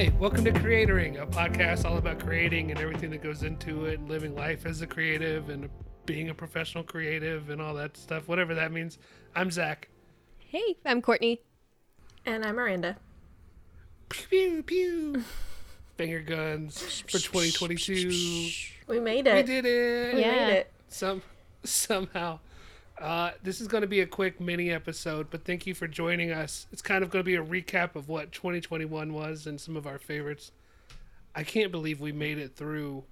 Hey, welcome to Creatoring, a podcast all about creating and everything that goes into it, living life as a creative and being a professional creative and all that stuff, whatever that means. I'm Zach. Hey, I'm Courtney. And I'm Miranda. Pew pew pew. Finger guns for 2022. We made it. We did it. We Yeah. made it. Some somehow. Uh, this is going to be a quick mini episode, but thank you for joining us. It's kind of going to be a recap of what 2021 was and some of our favorites. I can't believe we made it through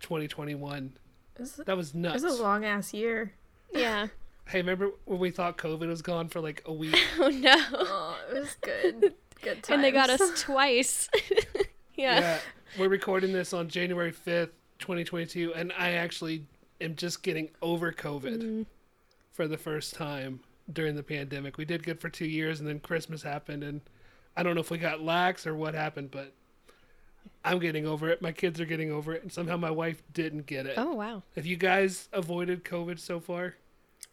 2021. It was, That was nuts. It was a long ass year. Yeah. Hey, remember when we thought COVID was gone for like a week? Oh no. Oh, it was good. Good times. and they got us twice. yeah. yeah. We're recording this on January 5th, 2022, and I actually am just getting over COVID Mm. For the first time during the pandemic. We did good for two years, and then Christmas happened, and I don't know if we got lax or what happened, but I'm getting over it. My kids are getting over it, and somehow my wife didn't get it. Oh wow. Have you guys avoided COVID so far?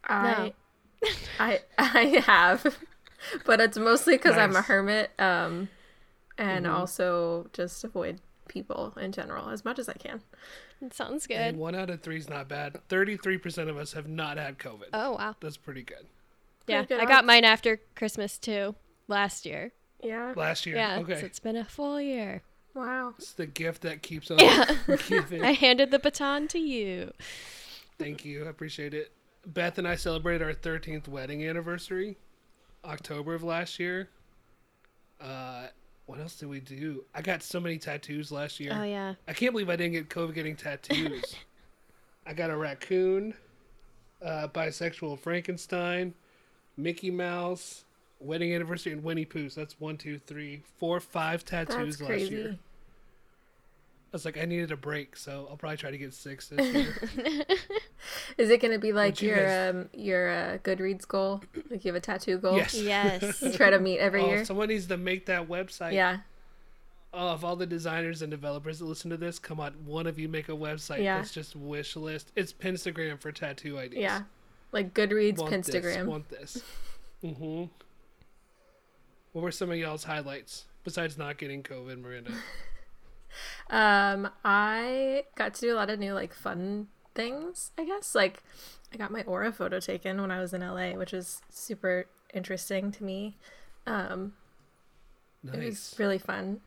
I, I, I have, but it's mostly because I'm a hermit, um, and Mhm. also just avoid people in general as much as I can. It sounds And good. one out of three is not bad. 33% of us have not had COVID. Oh wow. That's pretty good. Yeah. good I got mine after Christmas too. Last year. Yeah. Last year. Yeah. Okay. So it's been a full year. Wow. It's the gift that keeps on Yeah. giving. I handed the baton to you. Thank you. I appreciate it. Beth and I celebrated our 13th wedding anniversary, October of last year. Uh, what else did we do? I got so many tattoos last year. Oh yeah. I can't believe I didn't get COVID getting tattoos. I got a raccoon, uh, bisexual Frankenstein, Mickey Mouse, wedding anniversary, and Winnie Pooh. So that's one, two, three, four, five tattoos That's last crazy. year. I was like, I needed a break, so I'll probably try to get six this year. Is it going to be like What'd you your guys- um your uh, Goodreads goal? Like you have a tattoo goal? yes. Yes. You try to meet every oh, year. someone needs to make that website. Yeah. Oh, of all the designers and developers that listen to this, come on, one of you make a website Yeah. that's just wish list. It's Pinstagram for tattoo ideas. Yeah. Like Goodreads, want This, Pinstagram. want this. mm-hmm. What were some of y'all's highlights besides not getting COVID, Miranda? Um, I got to do a lot of new like fun things, I guess. Like I got my aura photo taken when I was in LA, which was super interesting to me. Um, it was really fun.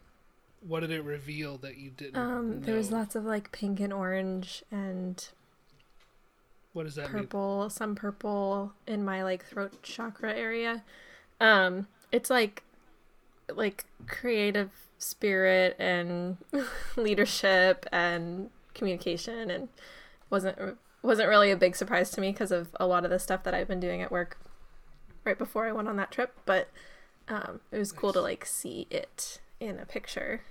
What did it reveal that you didn't? Um, there was lots of like pink and orange and What does that mean? purple, some purple in my like throat chakra area. Um, it's like like creative spirit and leadership and communication and wasn't wasn't really a big surprise to me because of a lot of the stuff that I've been doing at work right before I went on that trip, but um, it was cool to like see it in a picture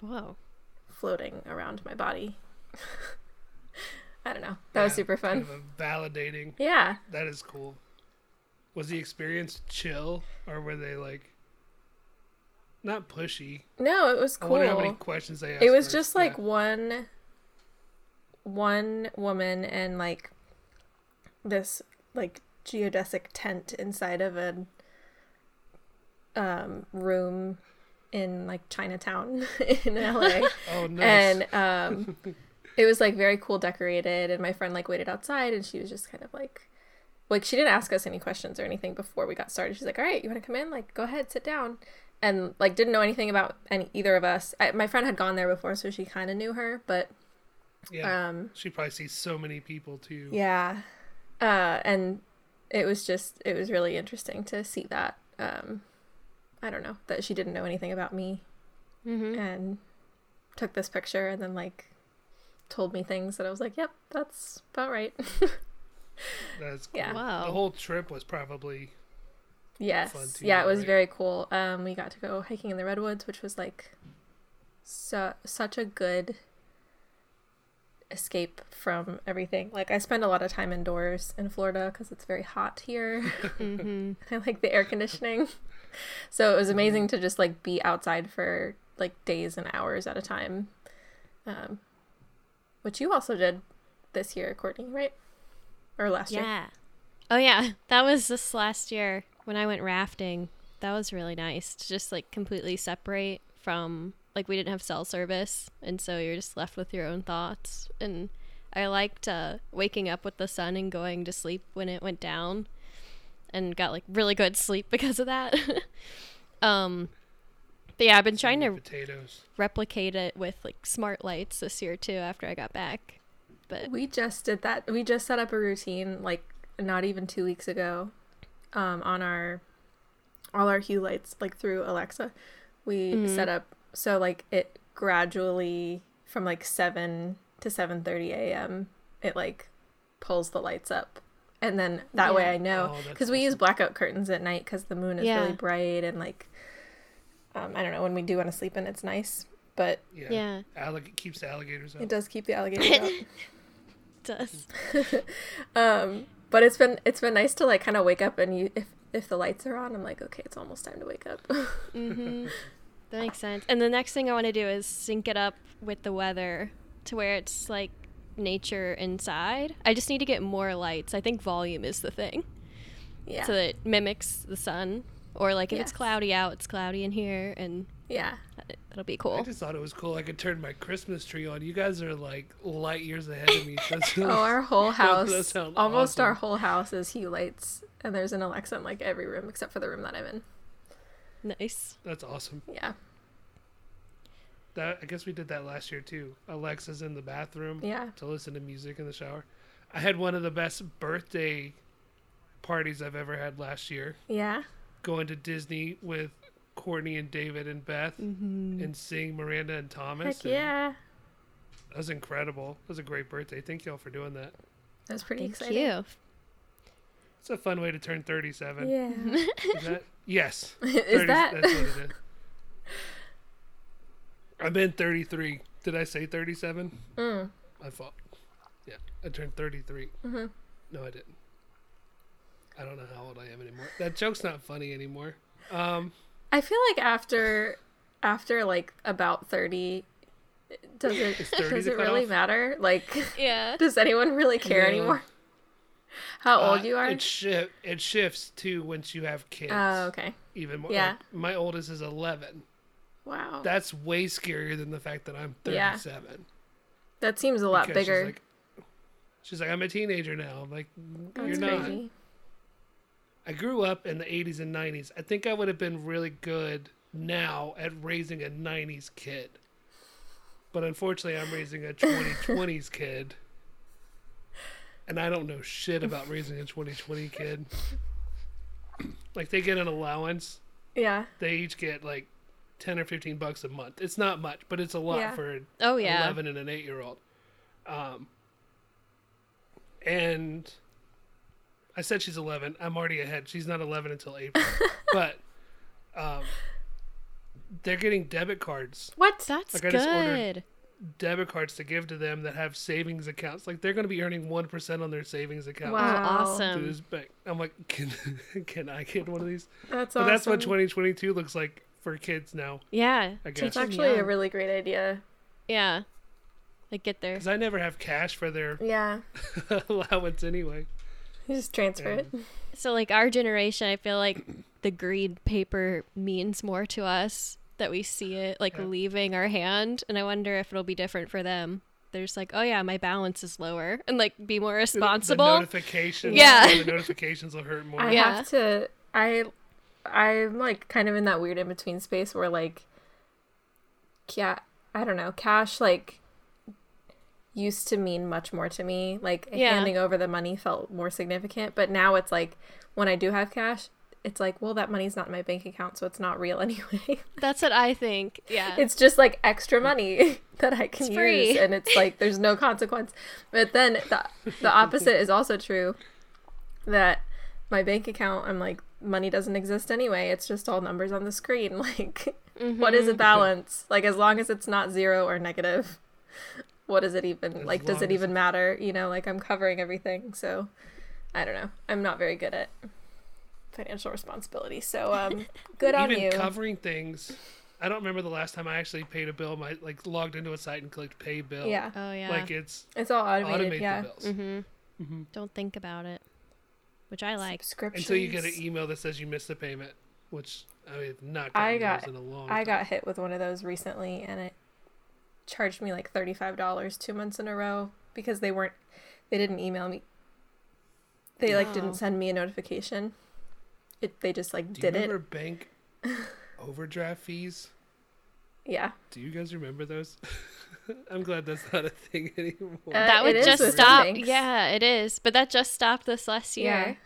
Whoa. floating around my body. I don't know. That was super fun. Kind of validating. Yeah. That is cool. Was the experience chill, or were they like not pushy? No, it was I cool. wonder how many questions they asked. It was first. just like Yeah. one one woman and like this like geodesic tent inside of a um room in like Chinatown in LA. Oh, nice. and um it was like very cool decorated and my friend like waited outside and she was just kind of like like she didn't ask us any questions or anything before we got started she's like all right you want to come in like go ahead sit down and like didn't know anything about any either of us I, my friend had gone there before so she kind of knew her but yeah. um She probably sees so many people too. yeah uh and it was just it was really interesting to see that um i don't know that she didn't know anything about me Mm-hmm. and took this picture and then like told me things that I was like, "Yep, that's about right." That's cool. Yeah. Wow. The whole trip was probably yes. Fun too, yeah, it was right? very cool. Um we got to go hiking in the redwoods, which was like so such a good escape from everything. Like I spend a lot of time indoors in Florida cuz it's very hot here. Mm-hmm. I like the air conditioning. So it was amazing to just like be outside for like days and hours at a time. Um, which you also did this year, Courtney, right? Or last year? Yeah. Oh yeah, that was this last year when I went rafting. That was really nice to just like completely separate from like we didn't have cell service, and so you're just left with your own thoughts. And I liked uh, waking up with the sun and going to sleep when it went down, and got like really good sleep because of that. um, but yeah, I've been trying to potatoes. replicate it with like smart lights this year too. After I got back, but We just did that. We just set up a routine like not even two weeks ago, um, on our all our hue lights like through Alexa. We Mhm. set up so like it gradually from like seven to seven thirty a.m. It like pulls the lights up, and then that way I know Oh, that's because we use blackout curtains at night because the moon is Yeah. really bright and like um, I don't know when we do want to sleep in it's nice, but Yeah. yeah, Allig- keeps the alligators out. it does keep the alligators out. it does. um but it's been it's been nice to like kind of wake up and you if if the lights are on i'm like okay it's almost time to wake up mm-hmm. That makes sense. And the next thing I want to do is sync it up with the weather to where it's like nature inside. I just need to get more lights. I think volume is the thing. yeah So that it mimics the sun. Or like if it's cloudy out, it's cloudy in here and yeah that- that'll be cool. I just thought it was cool. I could turn my Christmas tree on. You guys are like light years ahead of me. That's oh our whole house that sounds almost our whole house is hue lights and there's an alexa in like every room except for the room that i'm in Nice. That's awesome. yeah That I guess we did that last year too. Alexa's in the bathroom yeah to listen to music in the shower. I had one of the best birthday parties I've ever had last year. yeah Going to Disney with Courtney and David and Beth Mm-hmm. and seeing Miranda and Thomas. heck and yeah That was incredible. It was a great birthday. Thank y'all for doing that. that was pretty Thank exciting you. It's a fun way to turn 37. yeah Is that? Yes. is 30 that That's what it is. I've been 33. Did I say 37? mm. My fault. Yeah, I turned 33. Mhm. No, I didn't. I don't know how old I am anymore. That joke's not funny anymore. Um, i feel like after after like about 30 does it Is 30 does it really cutoff? matter like Yeah. Does anyone really care No. anymore? How uh, old you are? It, shi- it shifts to once you have kids. Oh, okay. Even more. Yeah. like, my oldest is 11. Wow. That's way scarier than the fact that I'm Yeah. 37. seems a lot Because bigger. She's like, she's like, I'm a teenager now. I'm like, That's you're not. Crazy. I grew up in the 80s and 90s. I think I would have been really good now at raising a 90s kid. But unfortunately, I'm raising a 2020s kid. And I don't know shit about raising a 2020 kid. Like, they get an allowance, Yeah. they each get like 10 or 15 bucks a month. It's not much, but it's a lot Yeah. for an Oh yeah. 11 and an 8 year old. Um, and I said she's 11. I'm already ahead. She's not 11 until April. but um, they're getting debit cards, What? That's Like, I just ordered- good. debit cards to give to them that have savings accounts. Like they're going to be earning 1% on their savings account. Wow. awesome. this bank. I'm like, can, can I get one of these? That's But awesome. that's what 2022 looks like for kids now. Yeah. I guess. It's them actually a really great idea. Yeah. Like get there. Because I never have cash for their Yeah. allowance anyway. You just transfer it. So like our generation, I feel like the green paper means more to us that we see it like Yeah. leaving our hand, and I wonder if it'll be different for them. They're just like, oh yeah, my balance is lower, and like be more The- responsible. The notifications. Yeah. The notifications will hurt more. I Yeah. have to. I. I'm like kind of in that weird in between space where like, yeah, I don't know, cash like used to mean much more to me. Like Yeah. handing over the money felt more significant, but now it's like when I do have cash, it's like, well, that money's not in my bank account, so it's not real anyway. That's what I think. Yeah. it's just like extra money that I can use, and it's like there's no consequence. But then the the opposite is also true. That my bank account, I'm like, money doesn't exist anyway. It's just all numbers on the screen. Like, what is a Mhm. balance? Like, as long as it's not zero or negative, what does it even As like? Does it even matter? You know, like I'm covering everything, so I don't know. I'm not very good at financial responsibility. So, um, good on Even you. covering things. I don't remember the last time I actually paid a bill. My like logged into a site and clicked pay bill. yeah, Oh yeah. Like it's it's all automated. automate yeah, the bills. mm-hmm. hmm Don't think about it, which I like. subscriptions Until you get an email that says you missed the payment, which I mean, not I got in a long I time. got hit with one of those recently, and it charged me like thirty five dollars two months in a row because they weren't they didn't email me. They like Wow. didn't send me a notification. It they just like Do you did remember it. bank overdraft fees? Yeah. Do you guys remember those? I'm glad that's not a thing anymore. Uh, that would just stop. banks. Yeah, it is. But that just stopped this last Yeah. year.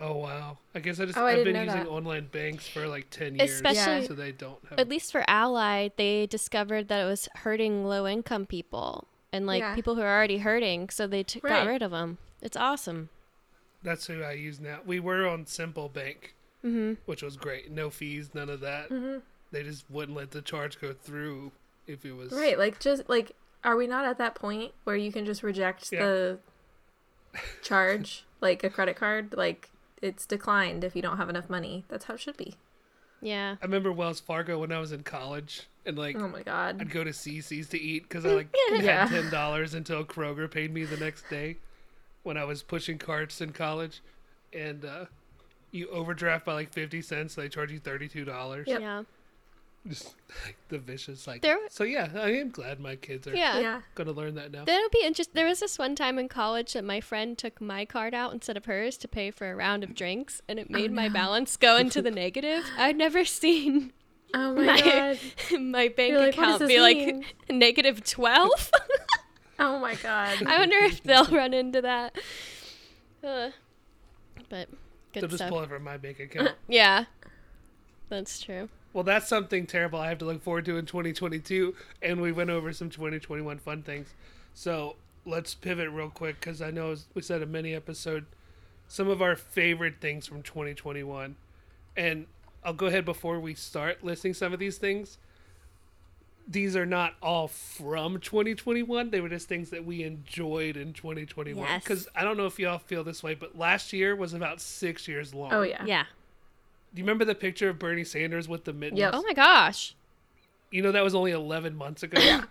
Oh wow! I guess I just Oh, I I've been using that. online banks for like ten years, Especially- so they don't have. At least for Ally, they discovered that it was hurting low income people and like Yeah. people who are already hurting, so they t- got rid of them. It's awesome. That's who I use now. We were on Simple Bank, hmm which was great. No fees, none of that. Mhm. They just wouldn't let the charge go through if it was Right. Like just like are we not at that point where you can just reject Yeah. the charge like a credit card like it's declined if you don't have enough money. That's how it should be. Yeah. I remember Wells Fargo when I was in college, and like Oh my god. I'd go to CC's to eat because I like Yeah. had ten dollars until Kroger paid me the next day when I was pushing carts in college, and uh, you overdraft by like fifty cents, they charge you thirty two dollars. Yep. Yeah. Just like the vicious like. There- So yeah, I am glad my kids are Yeah. Yeah. gonna learn that now. That'll be interesting. There was this one time in college that my friend took my card out instead of hers to pay for a round of drinks, and it made my no. balance go into the negative. I'd never seen Oh my, My- god. my bank You're like, what does account this be like negative 12. Oh my god. I wonder if they'll run into that. Uh, but They'll good just pull it from my bank account. Yeah. That's true. Well, that's something terrible I have to look forward to in 2022, and we went over some 2021 fun things. So let's pivot real quick because I know as we said a mini episode, some of our favorite things from 2021, and I'll go ahead before we start listing some of these things. These are not all from 2021. They were just things that we enjoyed in 2021. Yes. Because I don't know if y'all feel this way, but last year was about six years long. Oh yeah. Yeah. Do you remember the picture of Bernie Sanders with the mittens? Yep. Oh my gosh. You know that was only 11 months ago.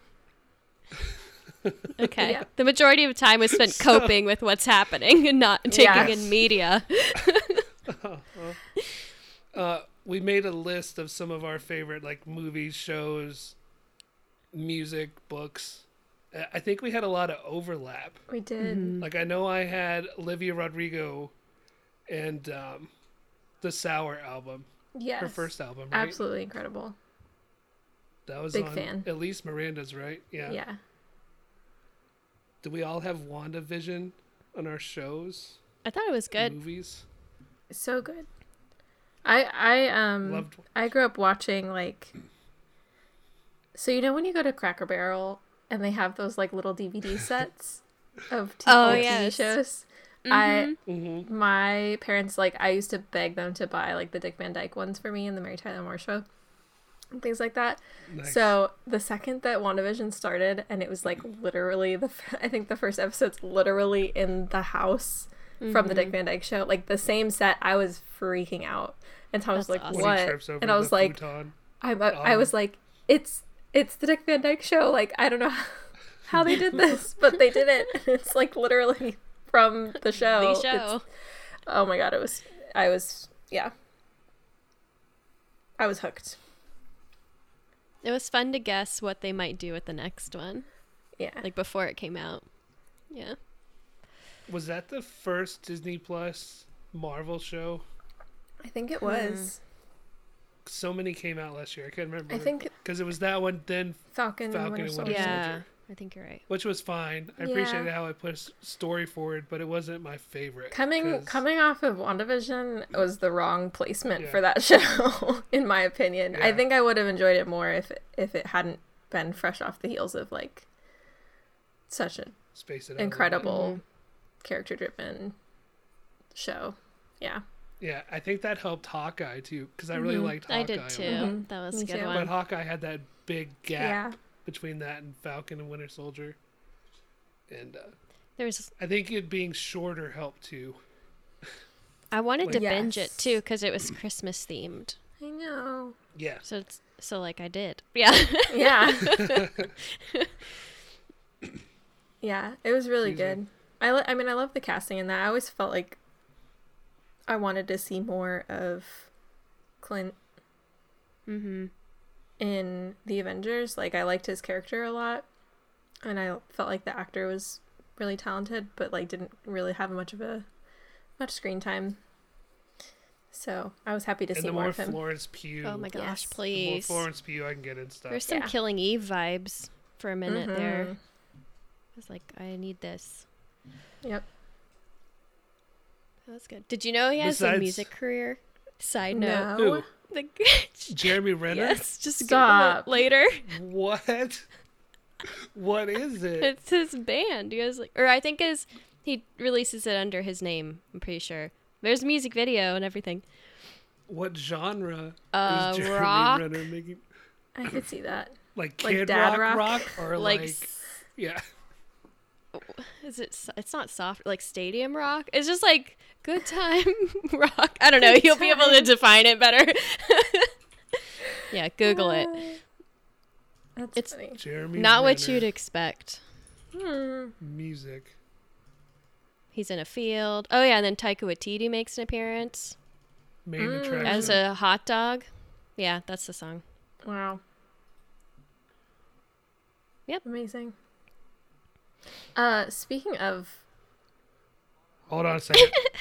Okay. Yeah. The majority of time was spent So- coping with what's happening and not taking Yes. in media. Uh, we made a list of some of our favorite like movies, shows, music, books. Uh, I think we had a lot of overlap. We did. Like I know I had Olivia Rodrigo and um, the Sour album, Yes. her first album, right? Absolutely incredible. That was Big on fan. at least Miranda's, right? Yeah. Yeah. Do we all have WandaVision on our shows, I thought it was good. movies? So good. I I um Loved. I grew up watching like So you know when you go to Cracker Barrel and they have those like little DVD sets of t- Oh, old TV yes. shows? I hmm my parents like I used to beg them to buy like the Dick Van Dyke ones for me and the Mary Tyler Moore show and things like that. Nice. So the second that WandaVision started and it was like literally the f- I think the first episode's literally in the house from the Dick Van Dyke show, like the same set, I was freaking out. And Tom was like, awesome. "What?" And I was like, futon. I, I Um, was like, it's it's the Dick Van Dyke show. Like I don't know how they did this, but they did it. It's like literally from the show. The It's- oh my god, it was. I was yeah. I was hooked. It was fun to guess what they might do with the next one, Yeah. like before it came out. Yeah. Was that the first Disney Plus Marvel show? I think it hmm. was. So many came out last year. I can't remember. I think because it was that one, then Falcon, Falcon and Winter and Soldier. Winter Yeah. Soldier. I think you're right. which was fine. I Yeah. appreciated how it pushed story forward, but it wasn't my favorite. Coming 'cause- coming off of WandaVision was the wrong placement Yeah. for that show, in my opinion. I think I would have enjoyed it more if if it hadn't been fresh off the heels of like such an Space it out a little incredible Mm-hmm. character driven show. Yeah. Yeah, I think that helped Hawkeye too, because I really Mhm. liked Hawkeye. I did too. lot. Mhm. That was a good too. But. Hawkeye had that big gap Yeah. Between that and Falcon and Winter Soldier, and uh, There's I think it being shorter helped too. I wanted to Like- binge it too because it was Christmas themed. I know. Yeah, So it's so like I did. Yeah. Yeah. yeah, it was really Teaser. good. I li- I mean I love the casting in that. I always felt like I wanted to see more of Clint Mm-hmm. In the Avengers. Like I liked his character a lot, and I felt like the actor was really talented, but like didn't really have much of a much screen time. So I was happy to And see the more more of him. Florence Pugh, Oh my gosh, Yes. the more please. Florence Pugh I can get in stuff. There's some Yeah. Killing Eve vibes for a minute there. Mhm. I was like, I need this. Yep. That's good. Did you know he has a music career? Side note. No. Who? The- Jeremy Renner. yes, just Google Stop. later. What? What is it? It's his band. He has like, or I think is he releases it under his name. I'm pretty sure. There's a music video and everything. What genre Uh, is Jeremy rock. Renner making? I could see that. Like Like Kid dad rock, rock? rock, or Like, like, s- yeah, is it? It's not soft. Like stadium rock. It's just like good time rock. I don't know. Good You'll be able to define it better. yeah, Google it. That's It's- funny. Jeremy. Not what you'd expect. Hmm. music. He's in a field. Oh yeah, and then Taika Waititi makes an appearance Main Mm. attraction. as a hot dog. Yeah, that's the song. Wow. Yep. Amazing. Uh, speaking of, Hold on a second.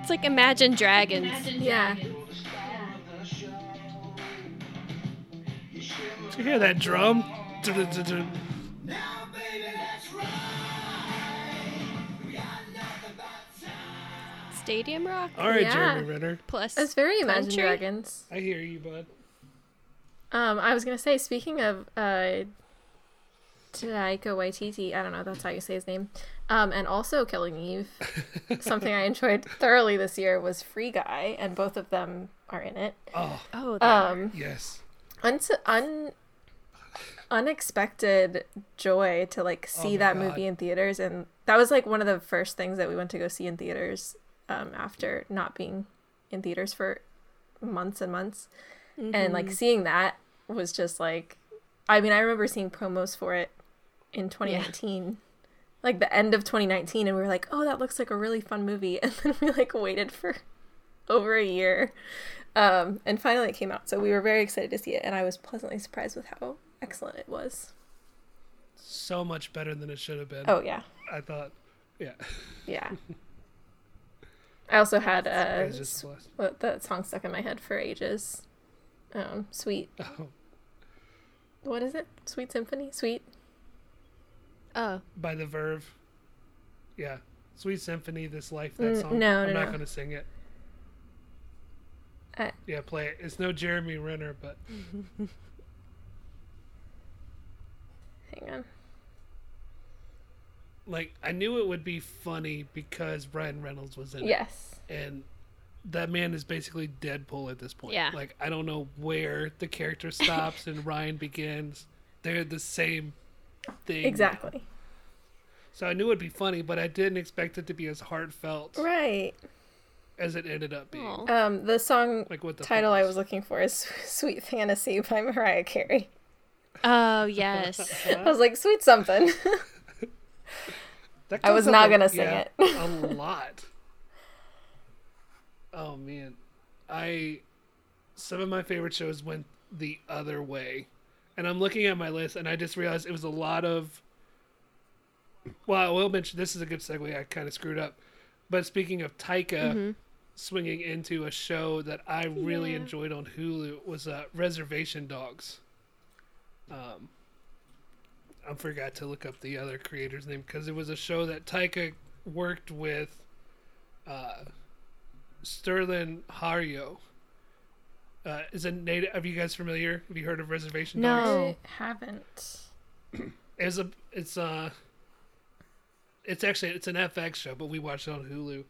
It's like Imagine Dragons. yeah, Did you hear that drum? Dun-dun-dun-dun. Stadium rock All right, Yeah. Jeremy Renner. plus it's very Imagine country? Dragons. I hear you, bud. Um, I was gonna say, speaking of uh, Taika Waititi, I don't know, that's how you say his name. Um, and also Killing Eve. something I enjoyed thoroughly this year was Free Guy, and both of them are in it. Oh, Oh, Um, yes. un- un- unexpected joy to like see my that God. movie in theaters, and that was like one of the first things that we went to go see in theaters um, after not being in theaters for months and months, and Mm-hmm. like seeing that was just like, I mean, I remember seeing promos for it in 2019. Like the end of 2019, and we were like, "Oh, that looks like a really fun movie," and then we like waited for over a year, um, and finally it came out. So we were very excited to see it, and I was pleasantly surprised with how excellent it was. So much better than it should have been. Oh yeah, I thought. Yeah. yeah. I also had I uh, just that song stuck in my head for ages. Um, sweet. Oh, What is it? Sweet Symphony. Sweet. Oh, by the Verve. Yeah. Sweet Symphony, This Life, that Mm, song. no, I'm no, not no. going to sing it. Uh, Yeah, play it. It's no Jeremy Renner, but hang on. like I knew it would be funny because Ryan Reynolds was in it. Yes. And that man is basically Deadpool at this point. Yeah. Like I don't know where the character stops and Ryan begins. They're the same thing. Exactly. So I knew it'd be funny, but I didn't expect it to be as heartfelt Right. as it ended up being. Aw. Um, the song Like what the title I was looking for is "Sweet Fantasy" by Mariah Carey. oh yes. I was like, "Sweet something." That I was not a- gonna sing yeah, it. a lot. Oh man, I some of my favorite shows went the other way, and I'm looking at my list, and I just realized it was a lot of. Well, I will mention this is a good segue. I kind of screwed up, but speaking of Taika swinging into a show that I really Yeah. enjoyed on Hulu was uh, Reservation Dogs. Um, I forgot to look up the other creator's name because it was a show that Taika worked with uh, Sterling Harjo. Uh, is a native? Are you guys familiar? Have you heard of Reservation No. Dogs? I haven't. It's a it's a it's actually it's an FX show, but we watched it on Hulu.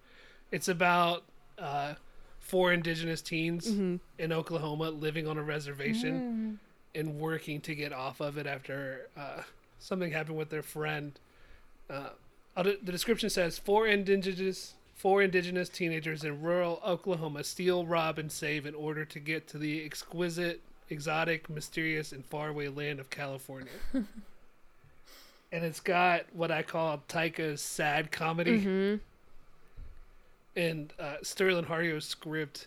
It's about uh, four indigenous teens in Oklahoma living on a reservation and working to get off of it after uh, something happened with their friend. Uh, I'll the description says four indigenous four indigenous teenagers in rural Oklahoma steal, rob, and save in order to get to the exquisite, exotic, mysterious, and faraway land of California. and it's got what I call Taika's sad comedy. hmm and uh, Sterling Harjo's script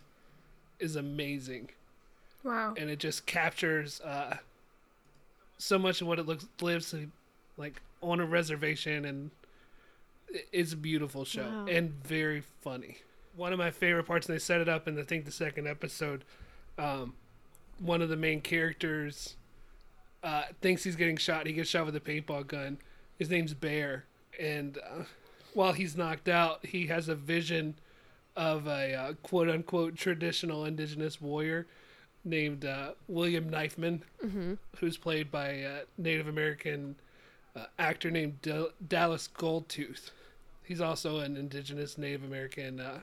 is amazing, Wow. and it just captures uh, so much of what it looks lives like on a reservation, and it's a beautiful show Wow. and very funny. One of my favorite parts, and they set it up in I think the second episode. Um, one of the main characters uh, thinks he's getting shot. He gets shot with a paintball gun. His name's Bear, and uh, while he's knocked out, he has a vision of a uh, quote unquote traditional indigenous warrior named uh, William Knifeman, who's played by a Native American uh, actor named Dal- Dallas Goldtooth. He's also an indigenous Native American uh,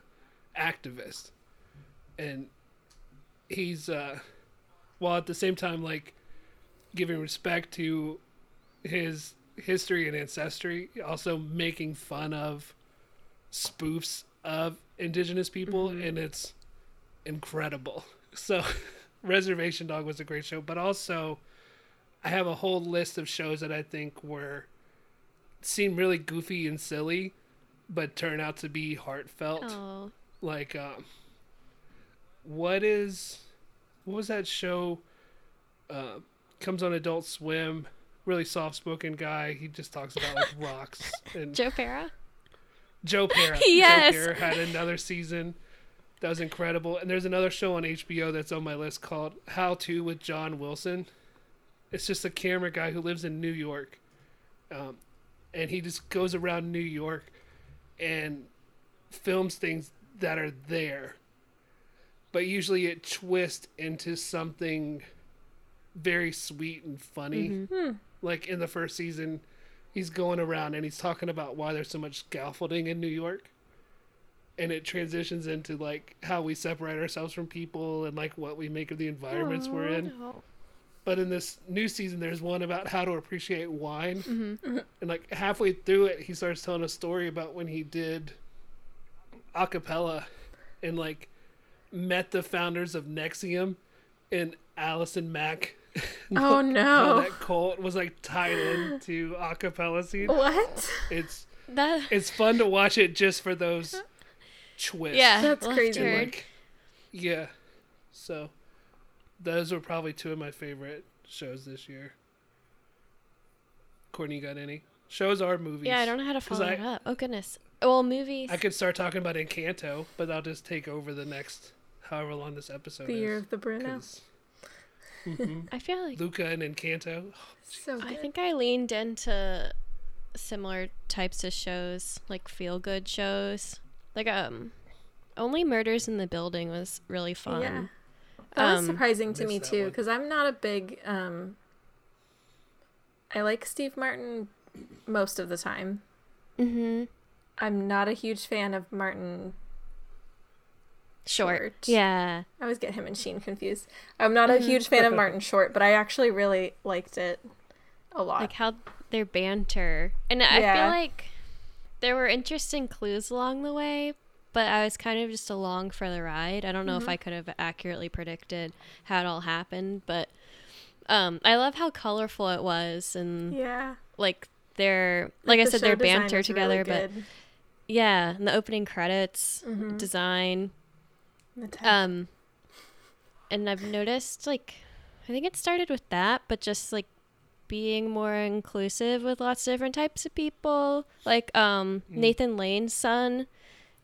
activist, and he's uh, while at the same time like giving respect to his history and ancestry, also making fun of spoofs of indigenous people, and it's incredible. So, Reservation Dog was a great show, but also I have a whole list of shows that I think were seem really goofy and silly, but turn out to be heartfelt. Oh, Like, um, what is what was that show? Uh, comes on Adult Swim. Really soft spoken guy. He just talks about like rocks and Joe Pera. Joe Pera. Yes. Joe Pera had another season that was incredible. And there's another show on HBO that's on my list called How To with John Wilson. It's just a camera guy who lives in New York. Um, and he just goes around New York and films things that are there. But usually it twists into something very sweet and funny. Mm-hmm. Hmm. Like in the first season, he's going around and he's talking about why there's so much scaffolding in New York. And it transitions into like how we separate ourselves from people and like what we make of the environments we're in. Oh, But in this new season, there's one about how to appreciate wine. Mm-hmm. And like halfway through it, he starts telling a story about when he did a cappella and like met the founders of NXIVM and Allison Mack. Oh How no. that cult was like tied into a cappella scene. What? It's That it's fun to watch it just for those twists. yeah, That's crazy. And, like, yeah. So those were probably two of my favorite shows this year. Courtney, you got any? Shows are movies. Yeah, I don't know how to follow I- it up. Oh goodness. Well, movies. I could start talking about Encanto, but I'll just take over the next however long this episode The year is. of the Bruno. 'cause- Mhm. I feel like Luca and Encanto. So good. I think I leaned into similar types of shows, like feel good shows. Like um Only Murders in the Building was really fun. Yeah. That was Um, surprising to me too, because I'm not a big. um I like Steve Martin most of the time. Mm-hmm. I'm not a huge fan of Martin. Short. Short. Yeah. I always get him and Sheen confused. I'm not a Mhm. huge fan of Martin Short, but I actually really liked it a lot. Like how their banter. And I feel like there were interesting clues along the way, but I was kind of just along for the ride. I don't know Mm-hmm. if I could have accurately predicted how it all happened, but um I love how colorful it was and yeah. like their like, I said show their banter was really together, but yeah, and the opening credits Mhm. design The um and I've noticed like I think it started with that, but just like being more inclusive with lots of different types of people. Like um Nathan Lane's son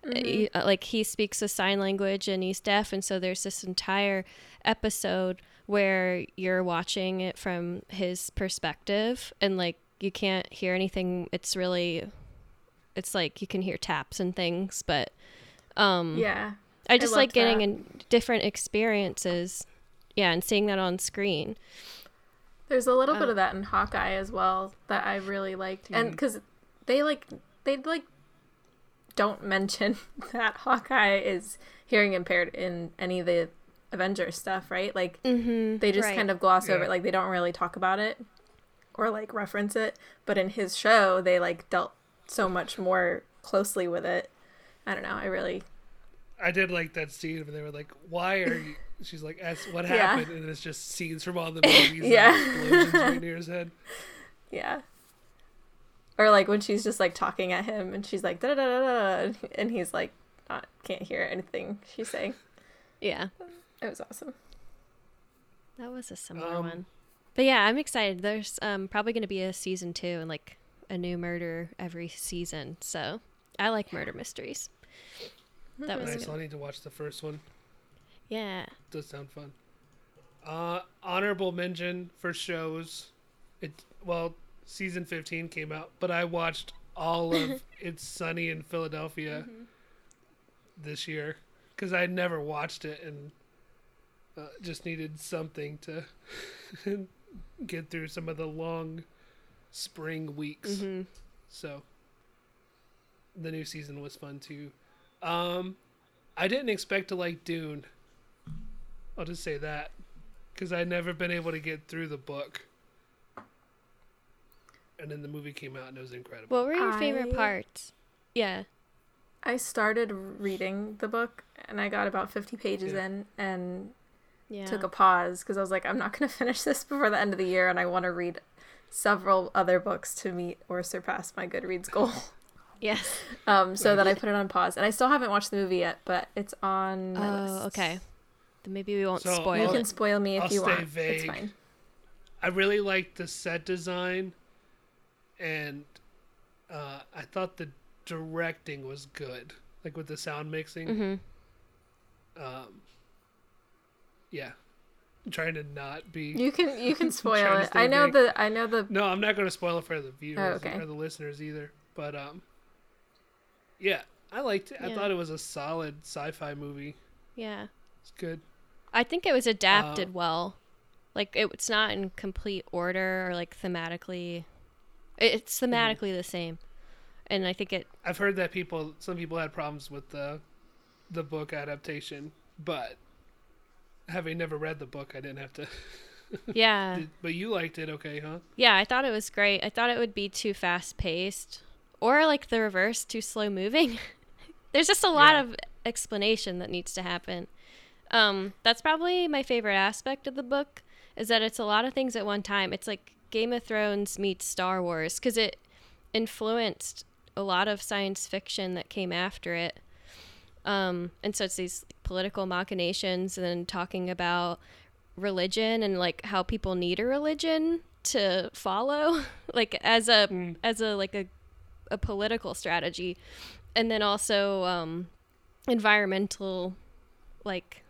Mhm. uh, like he speaks a sign language and he's deaf and so there's this entire episode where you're watching it from his perspective and like you can't hear anything it's really it's like you can hear taps and things but um yeah. I just like getting that. in different experiences. Yeah, and seeing that on screen. There's a little Uh, bit of that in Hawkeye as well that I really liked, and Mhm. because they like they like don't mention that Hawkeye is hearing impaired in any of the Avengers stuff, right? Like Mm-hmm. they just kind of gloss over Yeah. it, like they don't really talk about it or like reference it. But in his show, they like dealt so much more closely with it. I don't know. I really I did like that scene where they were like, "Why are you?" She's like, "Ask what Yeah. happened," and it's just scenes from all the movies. Yeah. and explosions right near his head. Yeah. Or like when she's just like talking at him and she's like da da da da da and he's like not can't hear anything she's saying. Yeah, It was awesome. that was a similar Um, one. But yeah, I'm excited. There's um probably going to be a season two and like a new murder every season. So I like murder mysteries. That was Nice. good. I'll need to watch the first one. Yeah. Does sound fun. Uh, honorable mention for shows. It well, season fifteen came out, but I watched all of It's Sunny in Philadelphia this year because I had never watched it and uh, just needed something to get through some of the long spring weeks. hmm So the new season was fun too. Um, I didn't expect to like Dune. I'll just say that because I'd never been able to get through the book. And then the movie came out and it was incredible. What were your favorite parts? Yeah. I started reading the book and I got about 50 pages Yeah. in and Yeah. took a pause because I was like, I'm not going to finish this before the end of the year and I want to read several other books to meet or surpass my Goodreads goal. yes. Um, so then I put it on pause and I still haven't watched the movie yet, but it's on my Oh, list. okay. Then maybe we won't So, spoil You I'll- can spoil me if I'll you stay want. It's fine. I really liked the set design, and uh, I thought the directing was good, like with the sound mixing. hmm Um, yeah, I'm trying to not be. You can you can spoil it. I know vague. the I know the No, I'm not going to spoil it for the viewers Oh, okay. or the listeners either. But um, yeah, I liked it. I thought it was a solid sci-fi movie. Yeah. It's good. I think it was adapted Uh, well. Like it, it's not in complete order or like thematically. It- It's Mm-hmm. thematically the same, and I think it. I've heard that people, some people had problems with the, the book adaptation, but having never read the book, I didn't have to. Yeah, Did- but you liked it, okay, huh? yeah. I thought it was great. I thought it would be too fast paced, or like the reverse, too slow moving. There's just a lot Yeah. of explanation that needs to happen. Um, that's probably my favorite aspect of the book is that it's a lot of things at one time. It's like Game of Thrones meets Star Wars because it influenced a lot of science fiction that came after it. Um, and so it's these political machinations and then talking about religion and like how people need a religion to follow like as a Mm. as a like a a political strategy and then also um environmental like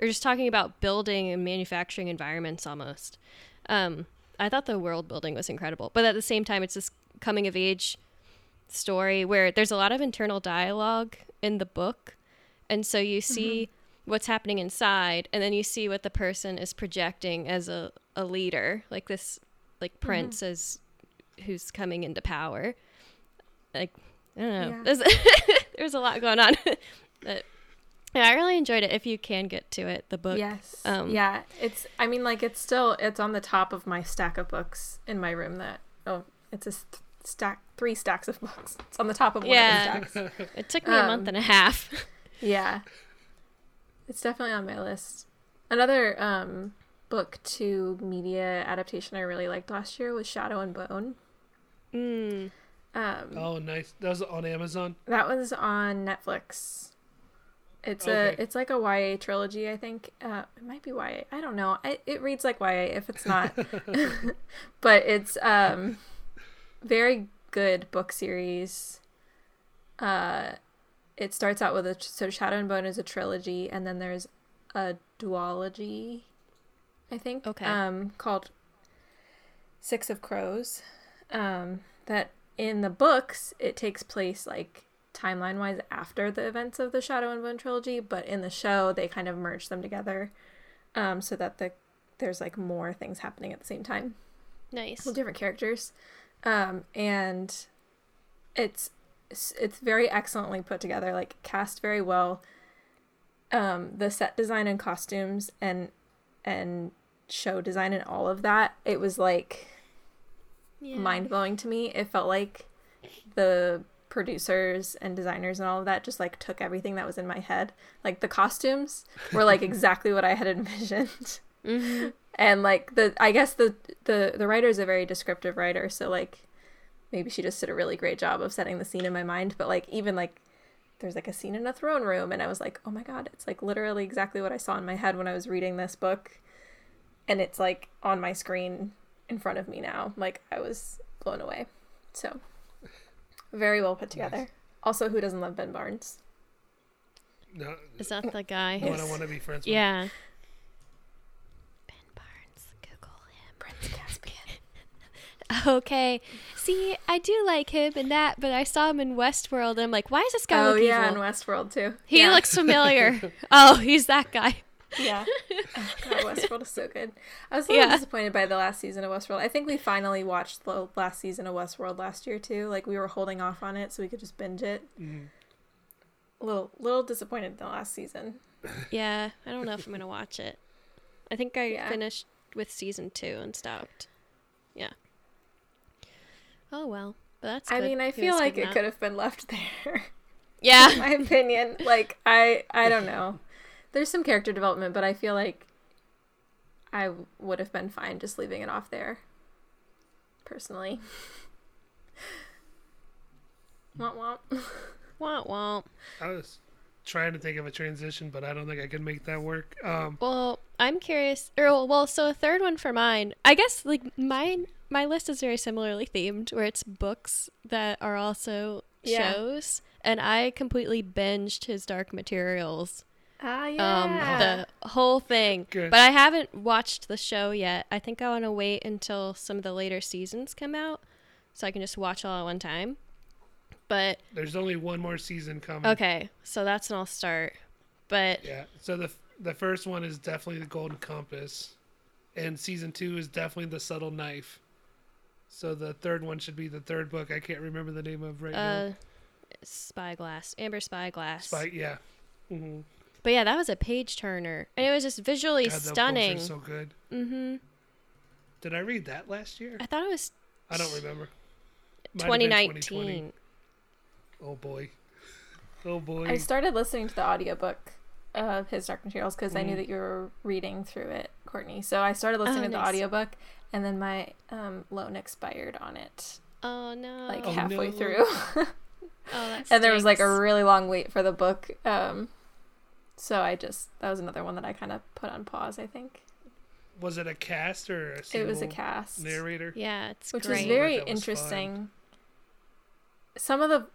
or just talking about building and manufacturing environments almost um i thought the world building was incredible but at the same time it's this coming of age story where there's a lot of internal dialogue in the book. And so you mm-hmm. see what's happening inside and then you see what the person is projecting as a, a leader like this like mm-hmm. prince as who's coming into power. Like i don't know. Yeah. there's, there's a lot going on but yeah i really enjoyed it if you can get to it the book Yes. um, yeah, it's I mean like it's still it's on the top of my stack of books in my room that oh, it's a st- stack three stacks of books. It's on the top of one Yeah. of the stacks. it took me a month Um, and a half Yeah. It's definitely on my list. Another um book to media adaptation I really liked last year was Shadow and Bone. mm. Um Oh, nice. That was on Amazon. That was on Netflix. It's Okay. a it's like a YA trilogy, I think. Uh, it might be YA. I don't know. I, it reads like YA if it's not, but it's um very good book series. Uh, it starts out with a so Shadow and Bone is a trilogy, and then there's a duology, I think. Okay. Um, called Six of Crows. Um, that in the books it takes place like timeline wise after the events of the Shadow and Bone trilogy, but in the show they kind of merge them together, um, so that the there's like more things happening at the same time nice with different characters, um, and it's it's very excellently put together, like cast very well. Um, the set design and costumes and and show design and all of that, it was like yeah. mind blowing to me. It felt like the producers and designers and all of that just like took everything that was in my head. Like the costumes were like exactly what I had envisioned. Mhm. And like the I guess the the the writer is a very descriptive writer, so like maybe she just did a really great job of setting the scene in my mind, but like even like there's like a scene in a throne room and I was like, "Oh my god, it's like literally exactly what I saw in my head when I was reading this book." And it's like on my screen in front of me now. Like I was blown away. So, very well put together. Nice. Also, who doesn't love Ben Barnes? No, Is that the guy? no one I want to be friends with. Yeah. Ben Barnes. Google him. Prince Caspian. Okay. See, I do like him and that, but I saw him in Westworld and I'm like, why is this guy oh look yeah, evil? in Westworld too. he yeah. looks familiar. oh, he's that guy. Yeah. Oh, God, Westworld is so good. I was a little Yeah. disappointed by the last season of Westworld. I think we finally watched the last season of Westworld last year too. Like we were holding off on it so we could just binge it. Mhm. A little, little disappointed in the last season. Yeah, I don't know if I'm gonna watch it. I think I Yeah. finished with season two and stopped. Yeah. Oh well, but that's. I good. mean, I He feel like it could have been left there. in Yeah. my opinion, like I, I don't know. There's some character development, but I feel like I would have been fine just leaving it off there. Personally. Womp womp. Womp womp. I was trying to think of a transition, but I don't think I can make that work. Um, Well, I'm curious. Or well, so a third one for mine. I guess like mine. My list is very similarly themed, where it's books that are also Yeah. shows, and I completely binged his Dark Materials. Ah, um the whole thing Good. but i haven't watched the show yet i think i want to wait until some of the later seasons come out so i can just watch all at one time but there's only one more season coming. okay so that's an all start but Yeah. So the the first one is definitely the Golden Compass, and season two is definitely the Subtle Knife. So the third one should be the third book. I can't remember the name of right uh now. spyglass amber spyglass Spike. Yeah. hmm but yeah that was a page turner and it was just visually God, those books are stunning so good. mm-hmm Did I read that last year? i thought it was I don't remember. Might 2019 Oh boy. Oh boy. I started listening to the audiobook of his Dark Materials because I knew Mm. that you were reading through it, Courtney. So I started listening Oh, to the nice. audiobook and then my um, loan expired on it oh no like Oh, halfway no. through. oh, that and there was like a really long wait for the book. Um, so I just, that was another one that I kind of put on pause, I think. was it a cast or a It was a cast. narrator? yeah it's which great was very was interesting. Some of the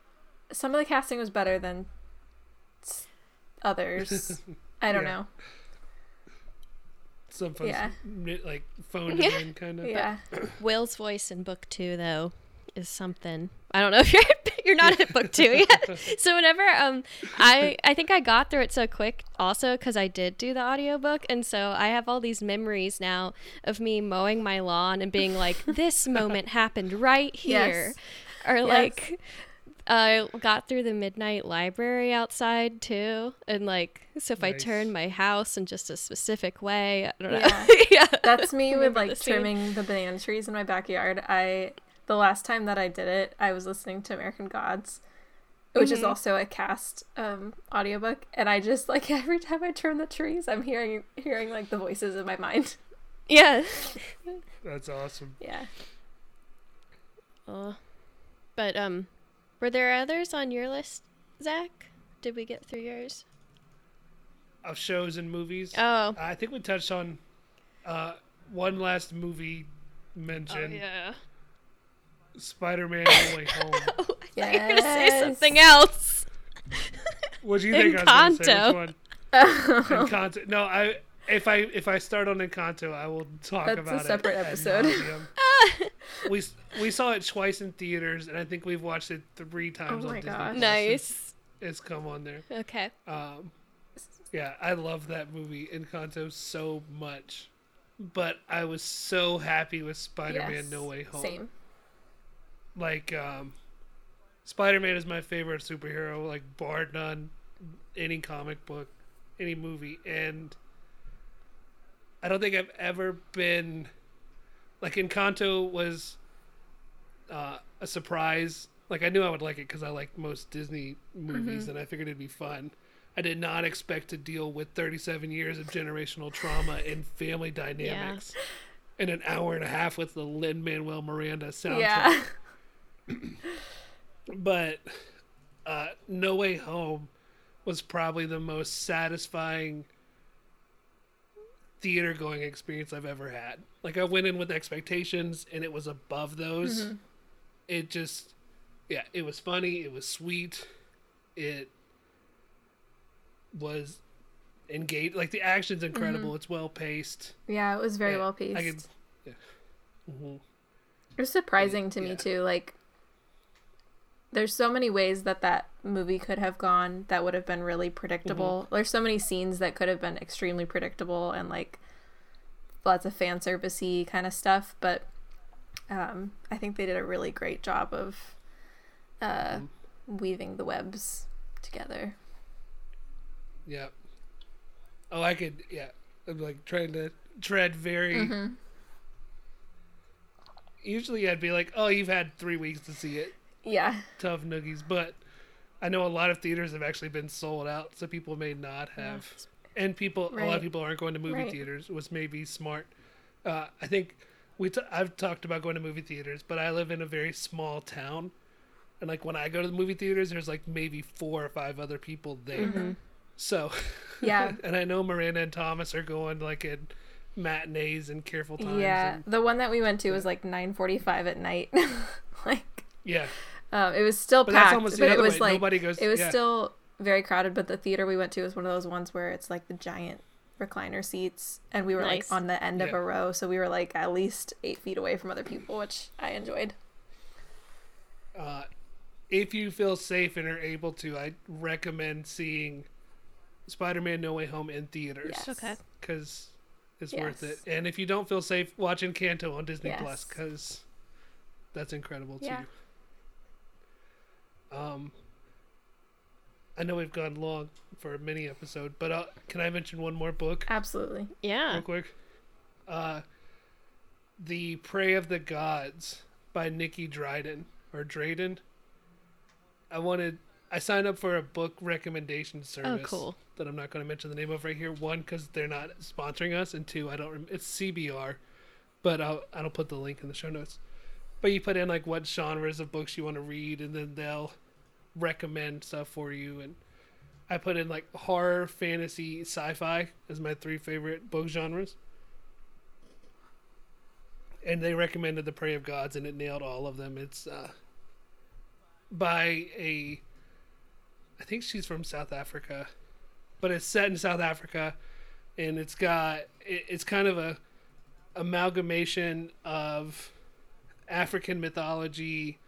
some of the casting was better than others. I don't Yeah. know. Some folks Yeah. like phoned it in kind of. Yeah. Will's voice in book two, though, is something. I don't know if you're you're not at book two yet. so whenever um I I think I got through it so quick also because I did do the audiobook and so I have all these memories now of me mowing my lawn and being like this moment happened right here Yes. or Yes. like I got through the midnight library outside too and like so if I turn my house in just a specific way I don't know Yeah. yeah That's me with like the trimming the banana trees in my backyard. I the last time that I did it, I was listening to American Gods, which is Mhm. also a cast um audiobook, and I just like every time I turn the trees, I'm hearing hearing like the voices in my mind. yeah That's awesome. Yeah. Oh. But um were there others on your list, Zach? Did we get through yours? Of shows and movies. Oh. I think we touched on uh, one last movie mention. Oh yeah. Spider-Man: No Way Home. Oh, I thought you were gonna say something else. What do you think I was going to say? Encanto. Which one? Encanto. No, I if I if I start on Encanto, I will talk That's about it. That's a separate episode. we we saw it twice in theaters, and I think we've watched it three times Oh on my Disney. gosh. Nice. since It's come on there. Okay. Um, yeah, I love that movie Encanto so much, but I was so happy with Spider-Man: Yes. No Way Home. Same. Like, um, Spider-Man is my favorite superhero, like bar none. Any comic book, any movie, and I don't think I've ever been like Encanto was uh, a surprise. Like I knew I would like it because I like most Disney movies, and I figured it'd be fun. I did not expect to deal with 37 years of generational trauma and family dynamics in an hour and a half with the Lin Manuel Miranda soundtrack. Yeah. But uh, No Way Home was probably the most satisfying theater going experience I've ever had. Like I went in with expectations and it was above those. Mm-hmm. It just yeah, it was funny, it was sweet. It was engaged like the action's incredible, it's well paced. Yeah, it was very Yeah, well paced. I could yeah. hmm It was surprising to me Yeah. too. Like, there's so many ways that that movie could have gone that would have been really predictable. Mm-hmm. There's so many scenes that could have been extremely predictable and like lots of fan servicey kind of stuff. But um, I think they did a really great job of uh, Mm-hmm. weaving the webs together. Yeah. Oh, I could. Yeah, I'm like trying to tread very. Mm-hmm. Usually, I'd be like, "Oh, you've had three weeks to see it, Yeah. tough noogies." But I know a lot of theaters have actually been sold out, so people may not have. And people, a lot of people aren't going to movie Right. theaters. Was maybe smart. Uh, I think we. T- I've talked about going to movie theaters, but I live in a very small town, and like when I go to the movie theaters, there's like maybe four or five other people there. So, Yeah. and I know Miranda and Thomas are going like in matinees and careful times. Yeah. and- The one that we went to was like 9:45 at night. like yeah. Um, it was still But that's packed, almost the but it was way. like Nobody goes- it was yeah. still very crowded. But the theater we went to was one of those ones where it's like the giant recliner seats, and we were Nice. like on the end of a row, so we were like at least eight feet away from other people, which I enjoyed. Uh, if you feel safe and are able to, I recommend seeing Spider-Man: No Way Home in theaters Yes. Okay. because it's worth it. And if you don't feel safe, watching Canto on Disney Yes. Plus because that's incredible Yeah. too. Um, I know we've gone long for a mini episode, but uh, can I mention one more book? Absolutely. Yeah. real quick. Uh, the Prey of the Gods by Nicky Dryden or Drayden. I wanted. I signed up for a book recommendation service. Oh, cool. That I'm not going to mention the name of right here. One, because they're not sponsoring us, and two, I don't. Rem- it's CBR, but I'll I'll put the link in the show notes. But you put in like what genres of books you want to read, and then they'll recommend stuff for you. And I put in like horror, fantasy, sci-fi as my three favorite book genres. And they recommended The Prey of Gods, and it nailed all of them. It's uh, by a, I think she's from South Africa, but it's set in South Africa, and it's got it, it's kind of a amalgamation of African mythology,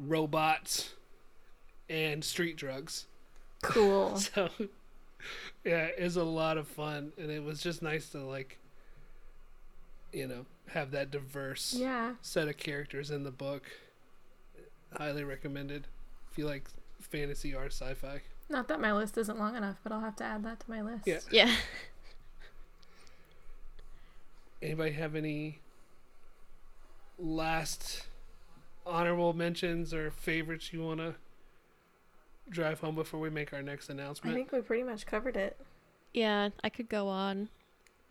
robots, and street drugs. Cool. So yeah, it was a lot of fun and it was just nice to like you know, have that diverse yeah. set of characters in the book. Highly recommended. If you like fantasy or sci-fi. Not that my list isn't long enough, but I'll have to add that to my list. Yeah. Yeah. Anybody have any last honorable mentions or favorites you want to drive home before we make our next announcement? I think we pretty much covered it. Yeah. I could go on.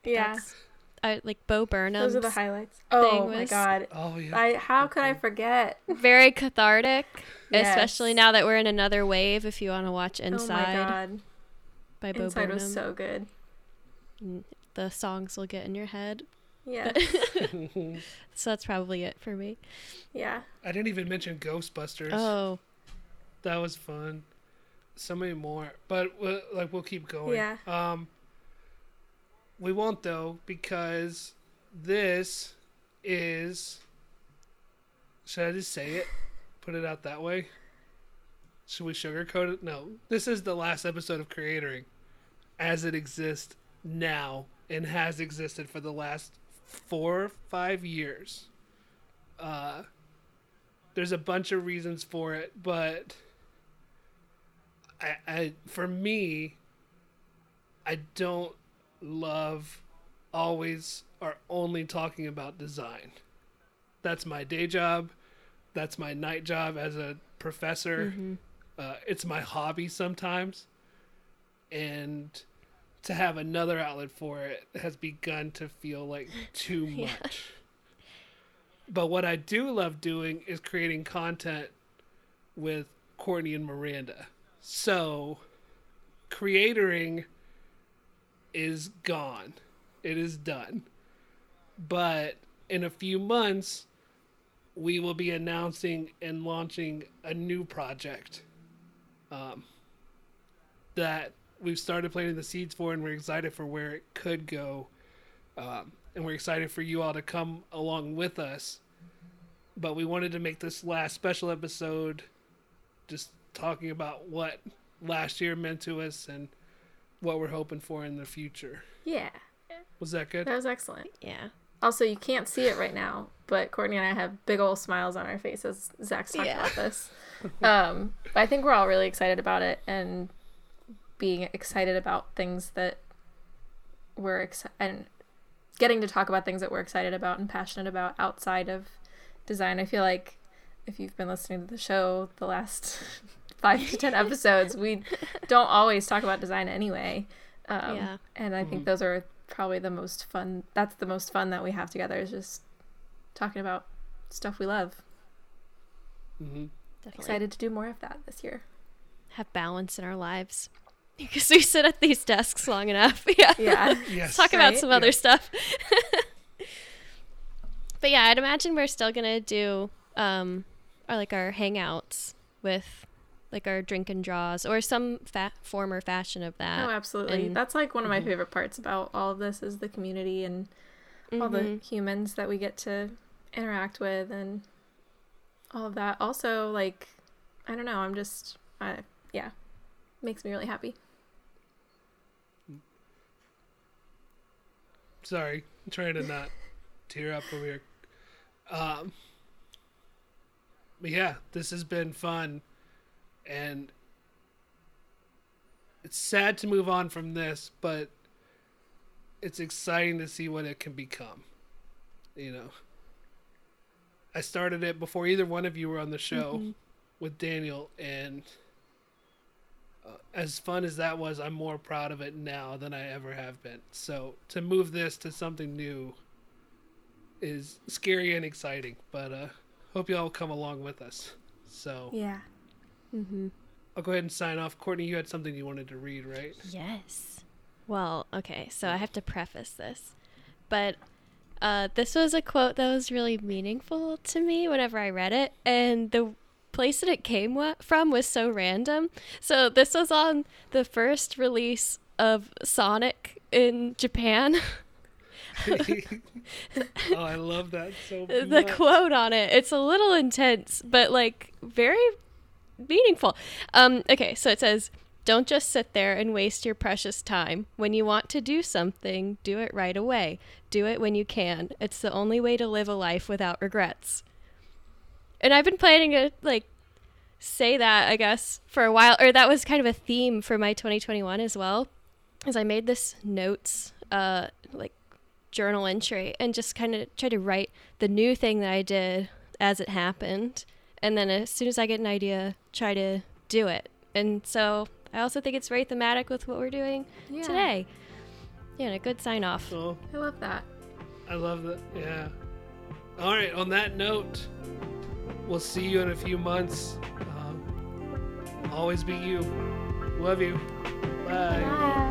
Yeah. That's- I like Bo Burnham. Those are the highlights. Oh my god. oh yeah. I how could I forget? Very cathartic, especially now that we're in another wave. If you want to watch Inside, Oh my Inside god. by Bo Inside Burnham, was so good. the songs will get in your head. Yeah. So that's probably it for me. yeah. I didn't even mention Ghostbusters. Oh, That was fun. So many more, but we'll, like we'll keep going. Yeah. Um. We won't though because this is. Should I just say it? Put it out that way. Should we sugarcoat it? No. This is the last episode of Creatoring, as it exists now and has existed for the last four or five years. Uh. There's a bunch of reasons for it, but I, I for me, I don't love always or only talking about design. That's my day job. That's my night job as a professor. Uh, it's my hobby sometimes, and to have another outlet for it has begun to feel like too much. But what I do love doing is creating content with Courtney and Miranda. So, creatoring is gone. It is done. But in a few months, we will be announcing and launching a new project um, that we've started planting the seeds for, and we're excited for where it could go. Um, and we're excited for you all to come along with us. But we wanted to make this last special episode just talking about what last year meant to us and what we're hoping for in the future. Yeah. Was that good? That was excellent. Yeah. Also, you can't see it right now, but Courtney and I have big old smiles on our faces. Zach's talking Yeah. about this. Um, but I think we're all really excited about it and being excited about things that we're excited and getting to talk about things that we're excited about and passionate about outside of design. I feel like if you've been listening to the show the last five to ten episodes, we don't always talk about design anyway. Um, Yeah. And I think those are probably the most fun. That's the most fun that we have together is just talking about stuff we love. hmm Definitely. Excited to do more of that this year. Have balance in our lives. Because we sit at these desks long enough. Yeah. Yeah. Yes. Let's talk about Right? some other Yeah. stuff. but yeah, I'd imagine we're still gonna do um our like our hangouts with like our drink and draws or some fa- form or fashion of that. oh, absolutely. and- That's like one of my favorite parts about all of this is the community and all the Mhm. humans that we get to interact with and all of that. Also, like, I don't know. I'm just, I, yeah, makes me really happy. Sorry, I'm trying to not tear up over here. Um, but yeah, this has been fun, and it's sad to move on from this, but it's exciting to see what it can become. You know, I started it before either one of you were on the show with Daniel, and as fun as that was, I'm more proud of it now than I ever have been. So to move this to something new is scary and exciting, but uh, hope you all come along with us. So Yeah. Mhm. I'll go ahead and sign off. Courtney, you had something you wanted to read, right? Yes. Well, okay, so I have to preface this. But uh, this was a quote that was really meaningful to me whenever I read it. And the place that it came wa- from was so random. So this was on the first release of Sonic in Japan. oh, I love that so much. the quote on it. It's a little intense, but like very meaningful. Um, okay, so it says, "Don't just sit there and waste your precious time. When you want to do something, do it right away. Do it when you can. It's the only way to live a life without regrets." And I've been planning to like say that, I guess, for a while, or that was kind of a theme for my 2021 as well. As I made this notes, uh, like journal entry and just kind of try to write the new thing that I did as it happened. And then as soon as I get an idea, try to do it. And so I also think it's very thematic with what we're doing Yeah. today. Yeah, and a good sign off. Oh, I love that. I love that. Yeah. All right. On that note, we'll see you in a few months. Um, always be you. Love you. Bye. Bye.